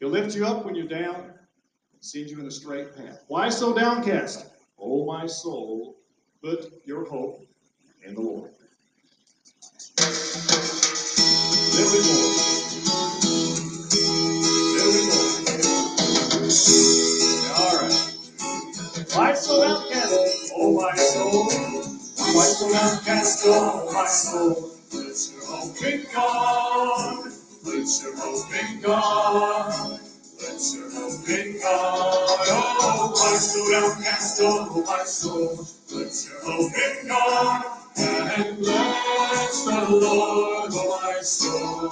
He'll lift you up when you're down and send you in a straight path. Why so downcast? Oh, my soul, put your hope in the Lord. Little more. Little. All right. Why so downcast? Oh, my soul. Why so downcast? Oh, my soul. Put your hope in God. Put your hope in God. Put your hope in God. Oh, my soul downcast. Oh, my soul. Put your hope in God. And bless the Lord, oh, my soul.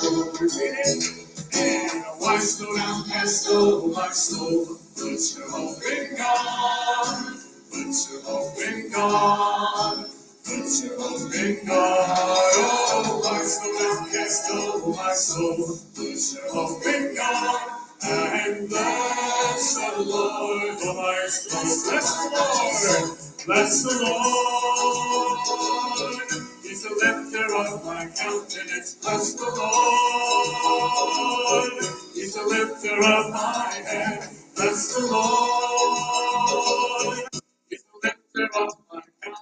And why so downcast, oh, my soul? Put your hope in God. Put your hope in God. Put your hope in God. My soul. Hope in God. And bless the Lord, oh, my soul. Bless the Lord. Bless the Lord. He's the lifter of my countenance. Bless the Lord. He's the lifter of my head. Bless the Lord. He's the lifter of my countenance.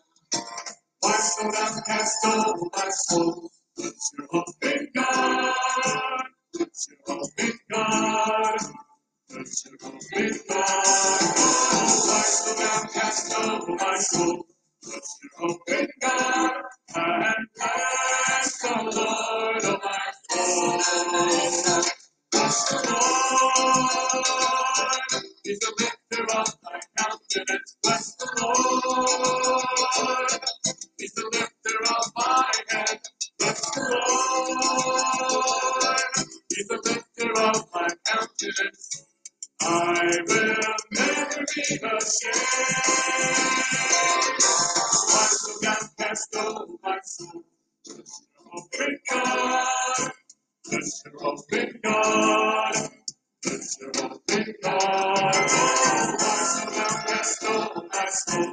So downcast, oh my soul? Put your hope in God. Put your hope in God. Put your hope in God. Oh, why so downcast, oh my soul? Put your hope in God. And bless the Lord, oh my soul. Bless the Lord. He's the lifter of my countenance. Bless the Lord. He's the lifter of my head. Bless the Lord. He's the lifter of my countenance. I will never be ashamed. Why so downcast, oh my soul? In God. Put your hope in God. Hope in God. Oh,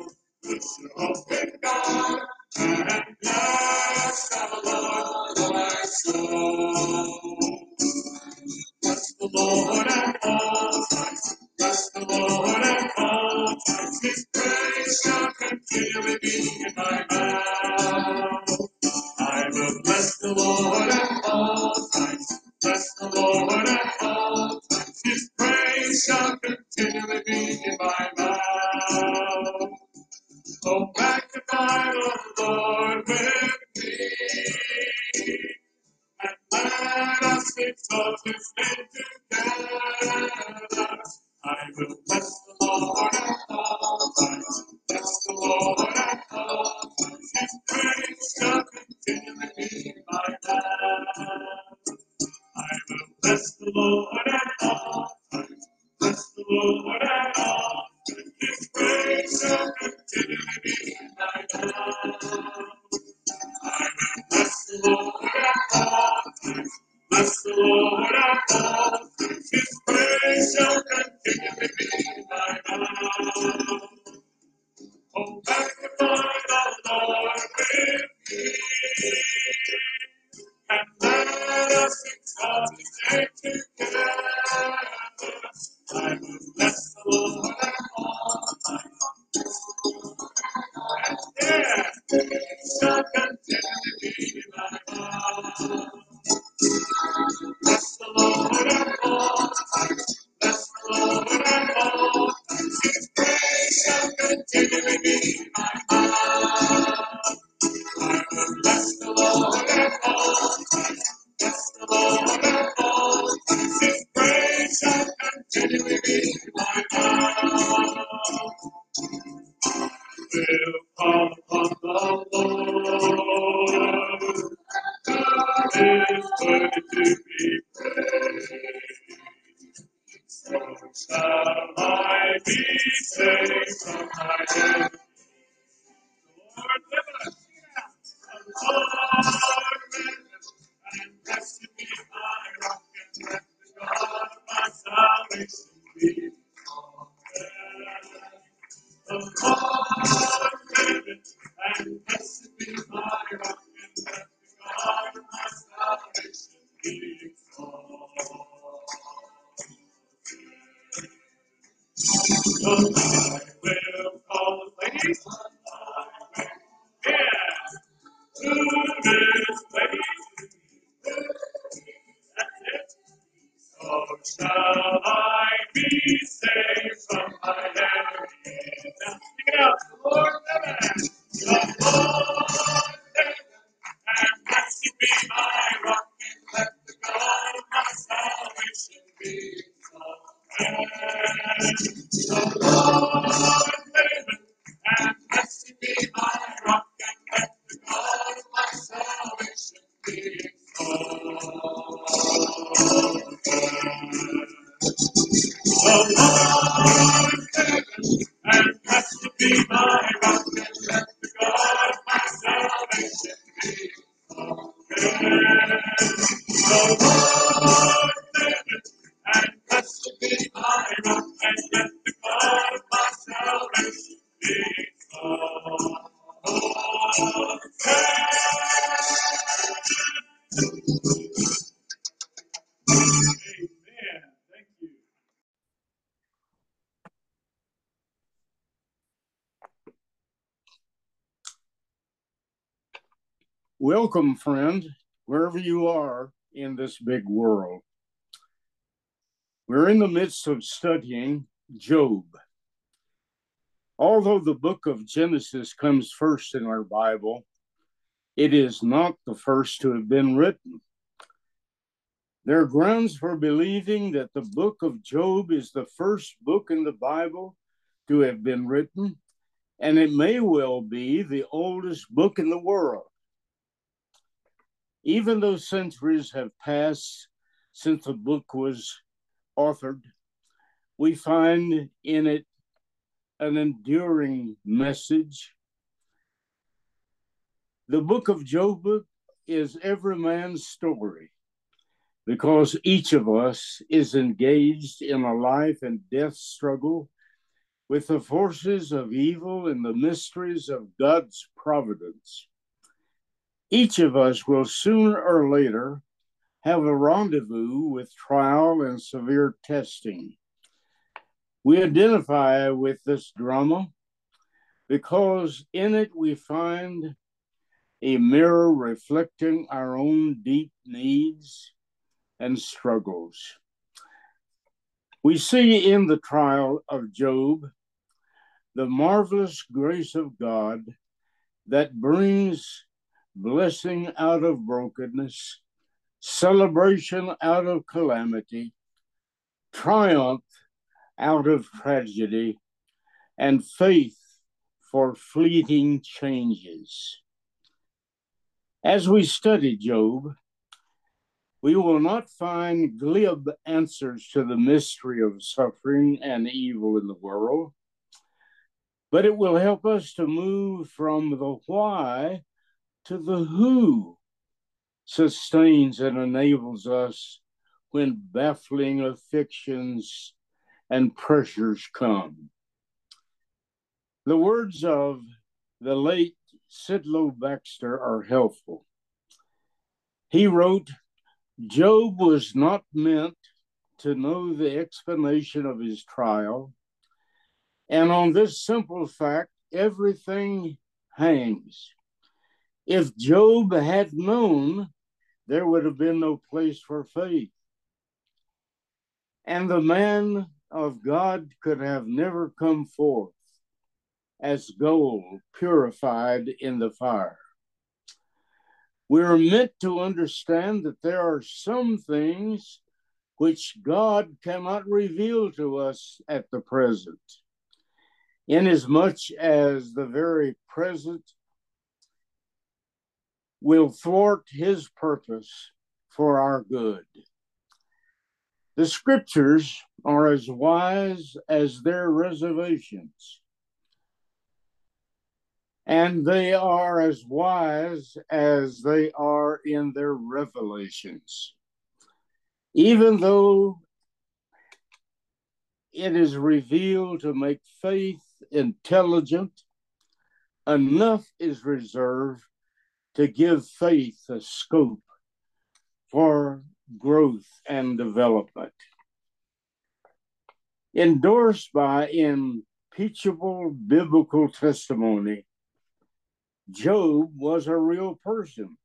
bless the Lord at all times. Bless the Lord So I will call the. Welcome, friend, wherever you are in this big world. We're in the midst of studying Job. Although the book of Genesis comes first in our Bible, it is not the first to have been written. There are grounds for believing that the book of Job is the first book in the Bible to have been written, and it may well be the oldest book in the world. Even though centuries have passed since the book was authored, we find in it an enduring message. The book of Job is every man's story because each of us is engaged in a life and death struggle with the forces of evil and the mysteries of God's providence. Each of us will sooner or later have a rendezvous with trial and severe testing. We identify with this drama because in it we find a mirror reflecting our own deep needs and struggles. We see in the trial of Job the marvelous grace of God that brings blessing out of brokenness, celebration out of calamity, triumph out of tragedy, and faith for fleeting changes. As we study Job, we will not find glib answers to the mystery of suffering and evil in the world, but it will help us to move from the why to the who sustains and enables us when baffling afflictions and pressures come. The words of the late Sidlow Baxter are helpful. He wrote, Job was not meant to know the explanation of his trial, and on this simple fact, everything hangs. If Job had known, there would have been no place for faith. And the man of God could have never come forth as gold purified in the fire. We are meant to understand that there are some things which God cannot reveal to us at the present, inasmuch as the very present will thwart his purpose for our good. The scriptures are as wise as their reservations, and they are as wise as they are in their revelations. Even though it is revealed to make faith intelligent, enough is reserved to give faith a scope for growth and development. Endorsed by impeachable biblical testimony, Job was a real person.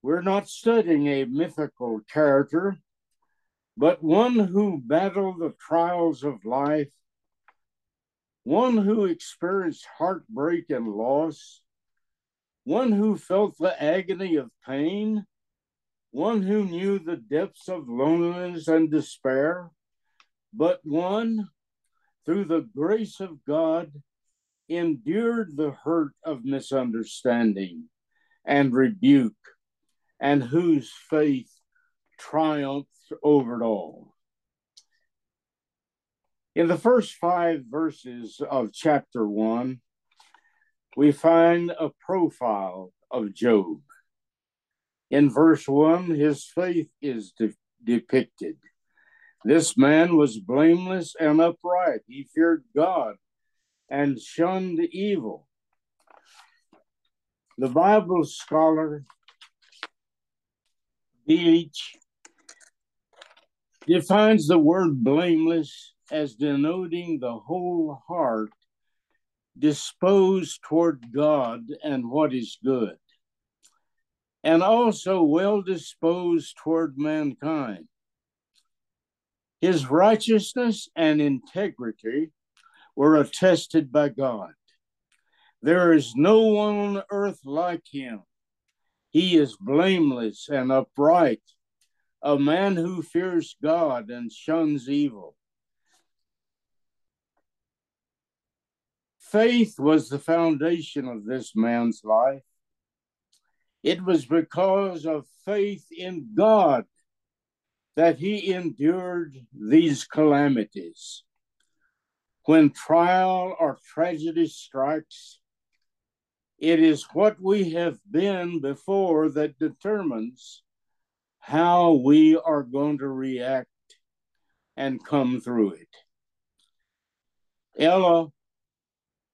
We're not studying a mythical character, but one who battled the trials of life, one who experienced heartbreak and loss, one who felt the agony of pain, one who knew the depths of loneliness and despair, but one, through the grace of God, endured the hurt of misunderstanding and rebuke, and whose faith triumphed over it all. In the first five verses of chapter one, we find a profile of Job. In verse 1, his faith is de- depicted. This man was blameless and upright. He feared God and shunned evil. The Bible scholar D.H. defines the word blameless as denoting the whole heart disposed toward God and what is good and also well disposed toward mankind. His righteousness and integrity were attested by God. There is no one on earth like him. He is blameless and upright, a man who fears God and shuns evil. Faith was the foundation of this man's life. It was because of faith in God that he endured these calamities. When trial or tragedy strikes, it is what we have been before that determines how we are going to react and come through it. Ella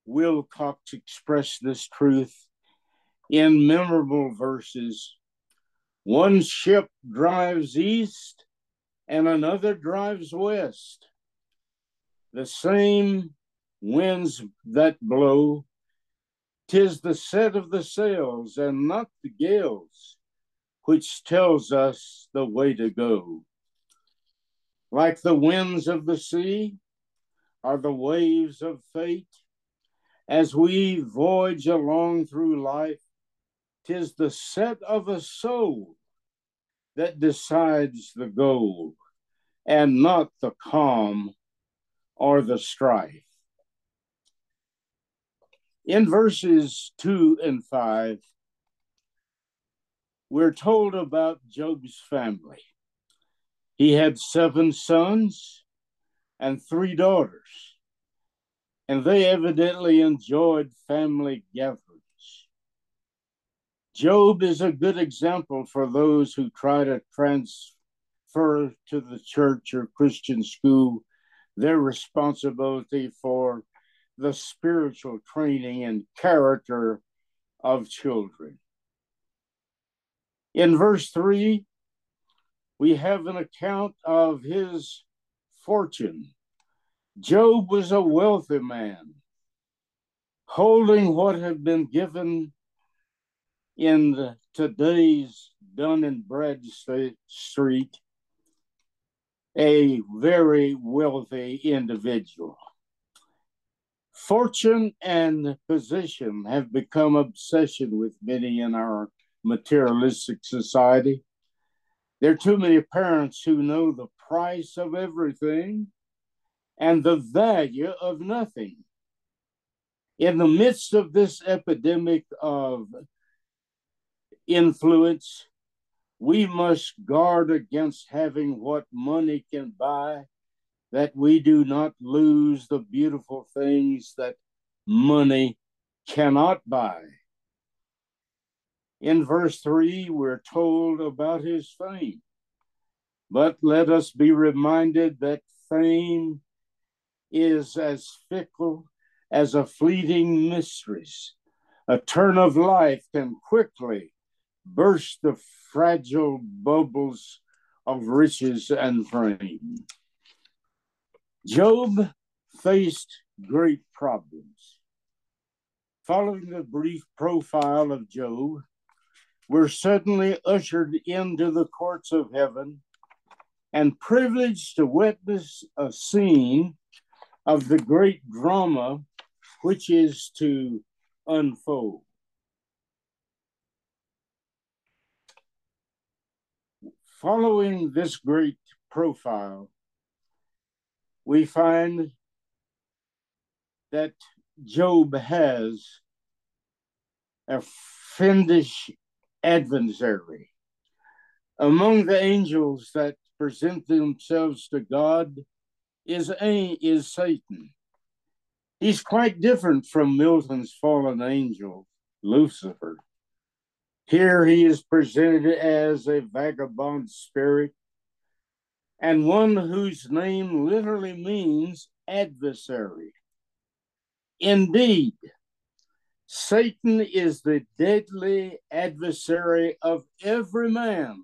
Wilcox expressed this truth in memorable verses. One ship drives east and another drives west. The same winds that blow, tis the set of the sails and not the gales, which tells us the way to go. Like the winds of the sea are the waves of fate. As we voyage along through life, Tis the set of a soul that decides the goal, and not the calm or the strife. In verses 2 and 5, we're told about Job's family. He had seven sons and three daughters, and they evidently enjoyed family gatherings. Job is a good example for those who try to transfer to the church or Christian school their responsibility for the spiritual training and character of children. In verse 3, we have an account of his fortune. Job was a wealthy man, holding what had been given in the, today's Dun and Bradstreet a very wealthy individual. Fortune and position have become obsession with many in our materialistic society. There are too many parents who know the price of everything and the value of nothing. In the midst of this epidemic of influence, we must guard against having what money can buy, that we do not lose the beautiful things that money cannot buy. In verse 3, we're told about his fame. But let us be reminded that fame is as fickle as a fleeting mistress. A turn of life can quickly burst the fragile bubbles of riches and fame. Job faced great problems. Following the brief profile of Job, we're suddenly ushered into the courts of heaven and privileged to witness a scene of the great drama which is to unfold. Following this great profile, we find that Job has a fiendish adversary. Among the angels that present themselves to God is, is Satan. He's quite different from Milton's fallen angel, Lucifer. Here he is presented as a vagabond spirit and one whose name literally means adversary. Indeed, Satan is the deadly adversary of every man,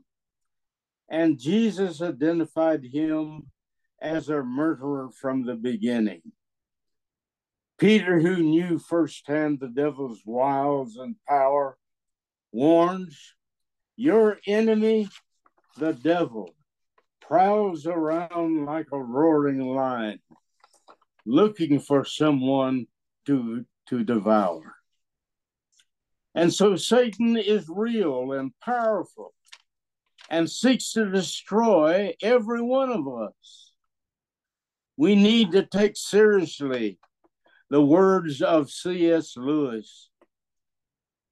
and Jesus identified him as a murderer from the beginning. Peter, who knew firsthand the devil's wiles and power, warns your enemy, the devil, prowls around like a roaring lion, looking for someone to, to devour. And so Satan is real and powerful and seeks to destroy every one of us. We need to take seriously the words of C.S. Lewis,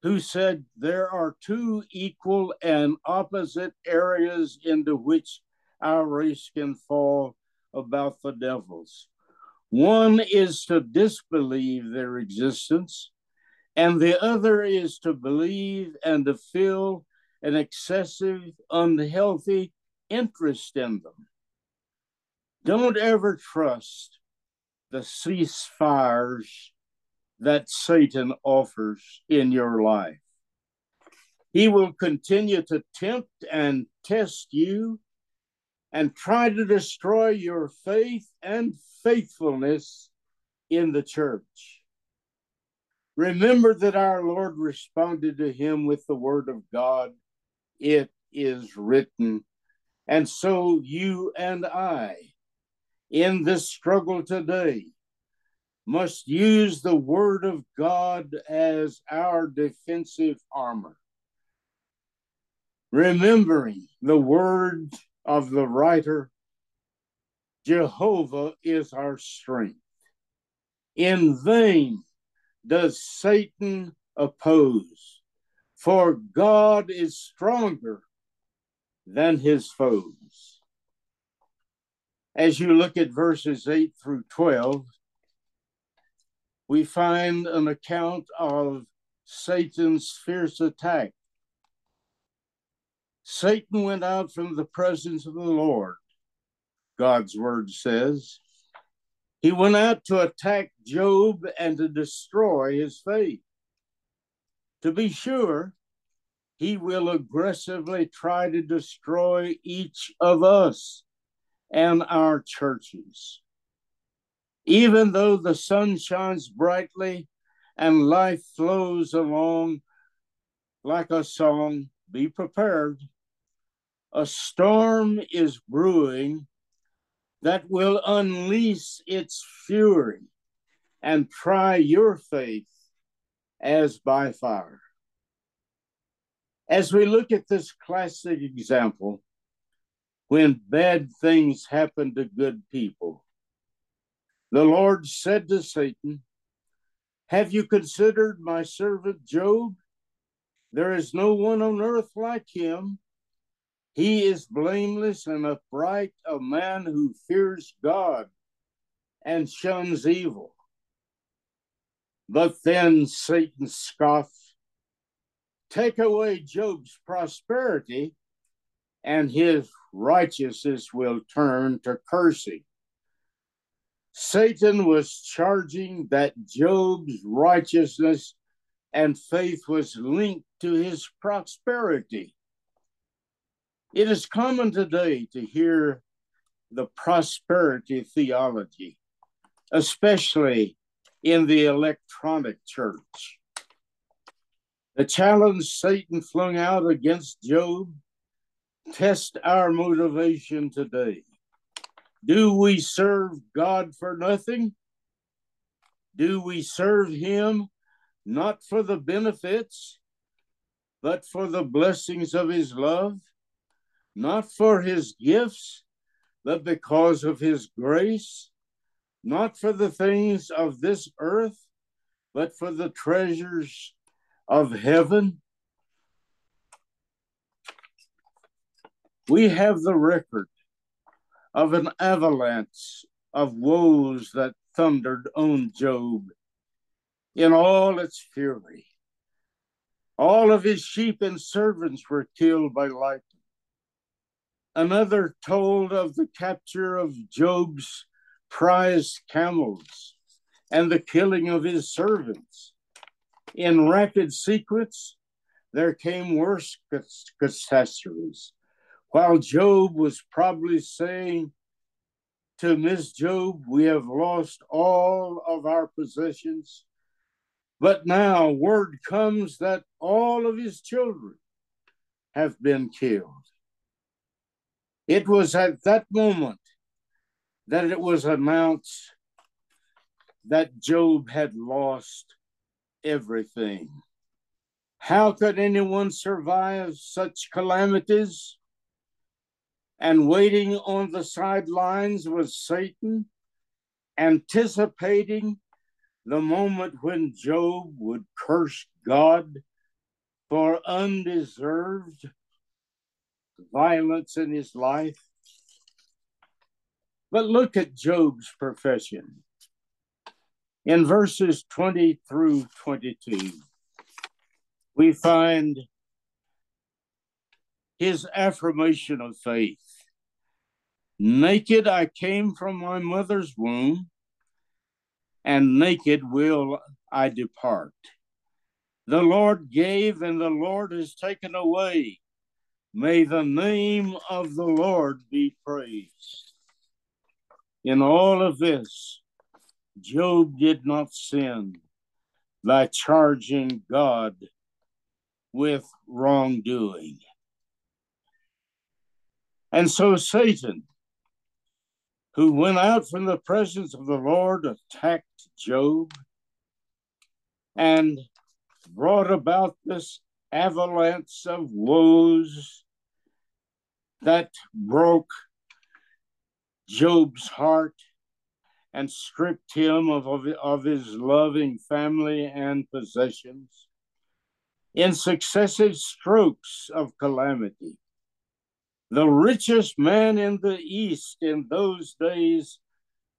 who said there are two equal and opposite areas into which our race can fall about the devils. One is to disbelieve their existence, and the other is to believe and to feel an excessive, unhealthy interest in them. Don't ever trust the ceasefires that Satan offers in your life. He will continue to tempt and test you and try to destroy your faith and faithfulness in the church. Remember that our Lord responded to him with the word of God, It is written. And so you and I, in this struggle today, must use the word of God as our defensive armor. Remembering the word of the writer, Jehovah is our strength. In vain does Satan oppose, for God is stronger than his foes. As you look at verses 8 through 12, we find an account of Satan's fierce attack Satan went out from the presence of the Lord, God's word says. He went out to attack Job and to destroy his faith. To be sure, he will aggressively try to destroy each of us and our churches. Even though the sun shines brightly and life flows along like a song, be prepared a storm is brewing that will unleash its fury and try your faith as by fire. As we look at this classic example, when bad things happen to good people, the Lord said to Satan, Have you considered my servant Job? There is no one on earth like him He is blameless and upright, a man who fears God and shuns evil. But then Satan scoffed, Take away Job's prosperity, and his righteousness will turn to cursing. Satan was charging that Job's righteousness and faith was linked to his prosperity. It is common today to hear the prosperity theology, especially in the electronic church. The challenge Satan flung out against Job test our motivation today. Do we serve God for nothing? Do we serve Him not for the benefits, but for the blessings of His love? Not for His gifts, but because of His grace? Not for the things of this earth, but for the treasures of heaven? We have the record of an avalanche of woes that thundered on Job in all its fury. All of his sheep and servants were killed by lightning. Another told of the capture of Job's prized camels and the killing of his servants. In rapid sequence, there came worse catastrophes while Job was probably saying to Miss Job, We have lost all of our possessions. But now word comes that all of his children have been killed. It was at that moment that it was announced that Job had lost everything. How could anyone survive such calamities? And waiting on the sidelines was Satan, anticipating the moment when Job would curse God for undeserved violence in his life. But look at Job's profession. In verses 20 through 22, we find his affirmation of faith. Naked I came from my mother's womb, and naked will I depart. The Lord gave, and the Lord has taken away. May the name of the Lord be praised. In all of this, Job did not sin by charging God with wrongdoing. And so Satan who went out from the presence of the Lord, attacked Job, and brought about this avalanche of woes that broke Job's heart and stripped him of, of, of, his loving family and possessions in successive strokes of calamity. The richest man in the East in those days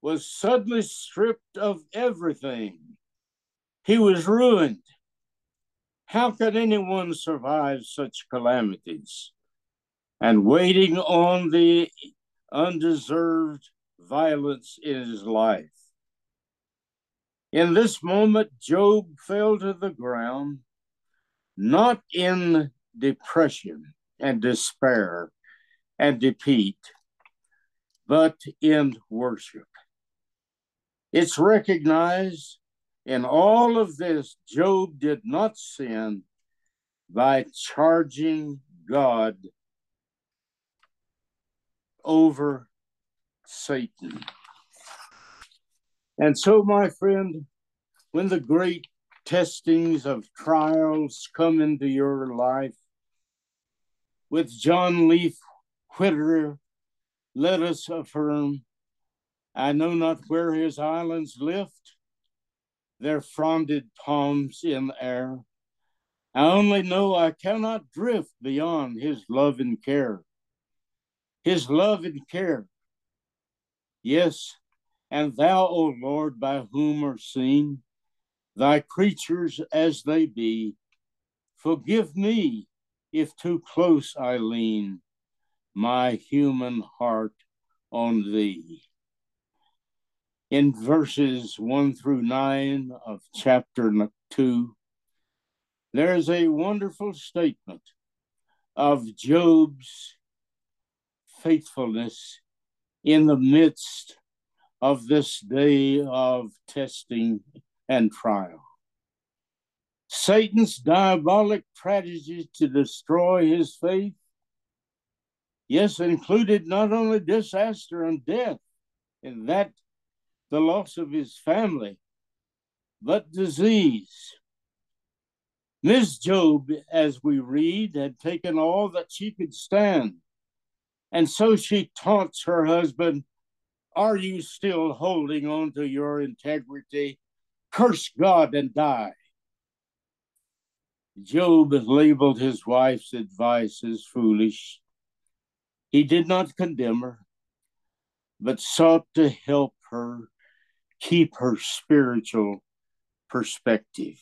was suddenly stripped of everything. He was ruined. How could anyone survive such calamities? And waiting on the undeserved violence in his life. In this moment, Job fell to the ground, not in depression and despair, and defeat, but in worship. It's recognized in all of this, Job did not sin by charging God over Satan. And so, my friend, when the great testings of trials come into your life, with John Leaf Whittier, let us affirm, I know not where his islands lift their fronded palms in air. I only know I cannot drift beyond his love and care. his love and care. Yes, and thou, O Lord, by whom are seen thy creatures as they be, forgive me if too close I lean my human heart on thee. In verses 1 through 9 of chapter 2, there's a wonderful statement of Job's faithfulness in the midst of this day of testing and trial. Satan's diabolic strategy to destroy his faith, yes, included not only disaster and death, and that the loss of his family, but disease. Miss Job, as we read, had taken all that she could stand and so she taunts her husband Are you still holding on to your integrity? Curse God and die. Job labeled his wife's advice as foolish. He did not condemn her, but sought to help her keep her spiritual perspective.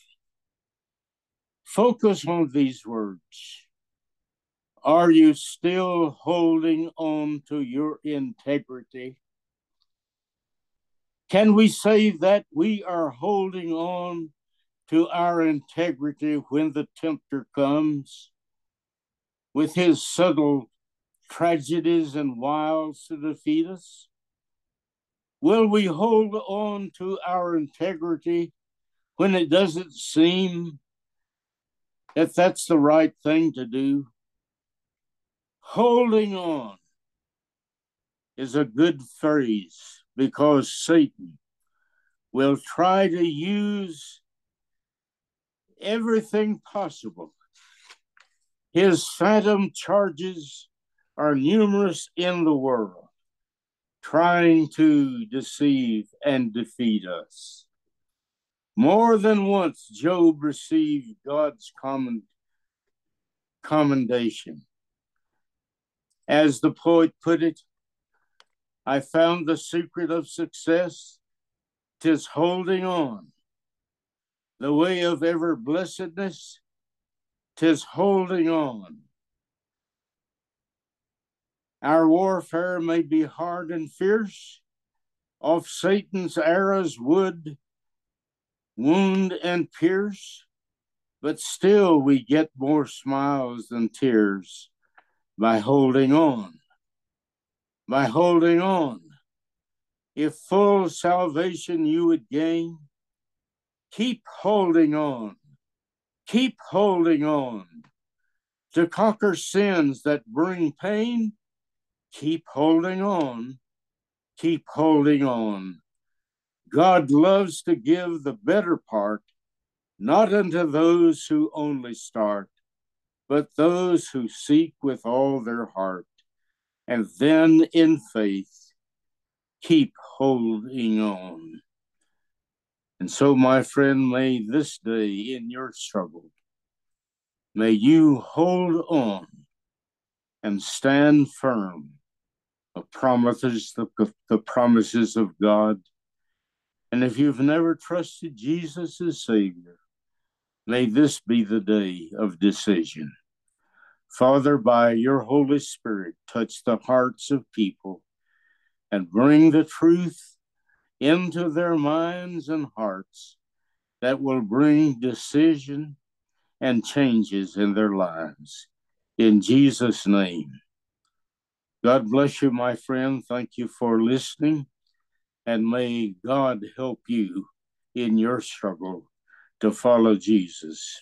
Focus on these words are you still holding on to your integrity? Can we say that we are holding on to our integrity when the tempter comes with his subtle tragedies and wiles to defeat us? Will we hold on to our integrity when it doesn't seem that that's the right thing to do? holding on is a good phrase because Satan will try to use everything possible. His phantom charges are numerous in the world, trying to deceive and defeat us. More than once, Job received God's comment, commendation as the poet put it, I found the secret of success, tis holding on. The way of ever blessedness, tis holding on. Our warfare may be hard and fierce, of Satan's arrows would wound and pierce, but still we get more smiles than tears by holding on. By holding on. If full salvation you would gain, keep holding on. Keep holding on. To conquer sins that bring pain, keep holding on. Keep holding on. God loves to give the better part, not unto those who only start, but those who seek with all their heart, and then in faith keep holding on. And so, my friend, may this day in your struggle, may you hold on and stand firm the promises, the, the promises of God. And if you've never trusted Jesus as Savior, may this be the day of decision. Father, by your Holy Spirit, touch the hearts of people and bring the truth into their minds and hearts that will bring decision and changes in their lives. In Jesus' name. God bless you, my friend. Thank you for listening. And may God help you in your struggle to follow Jesus.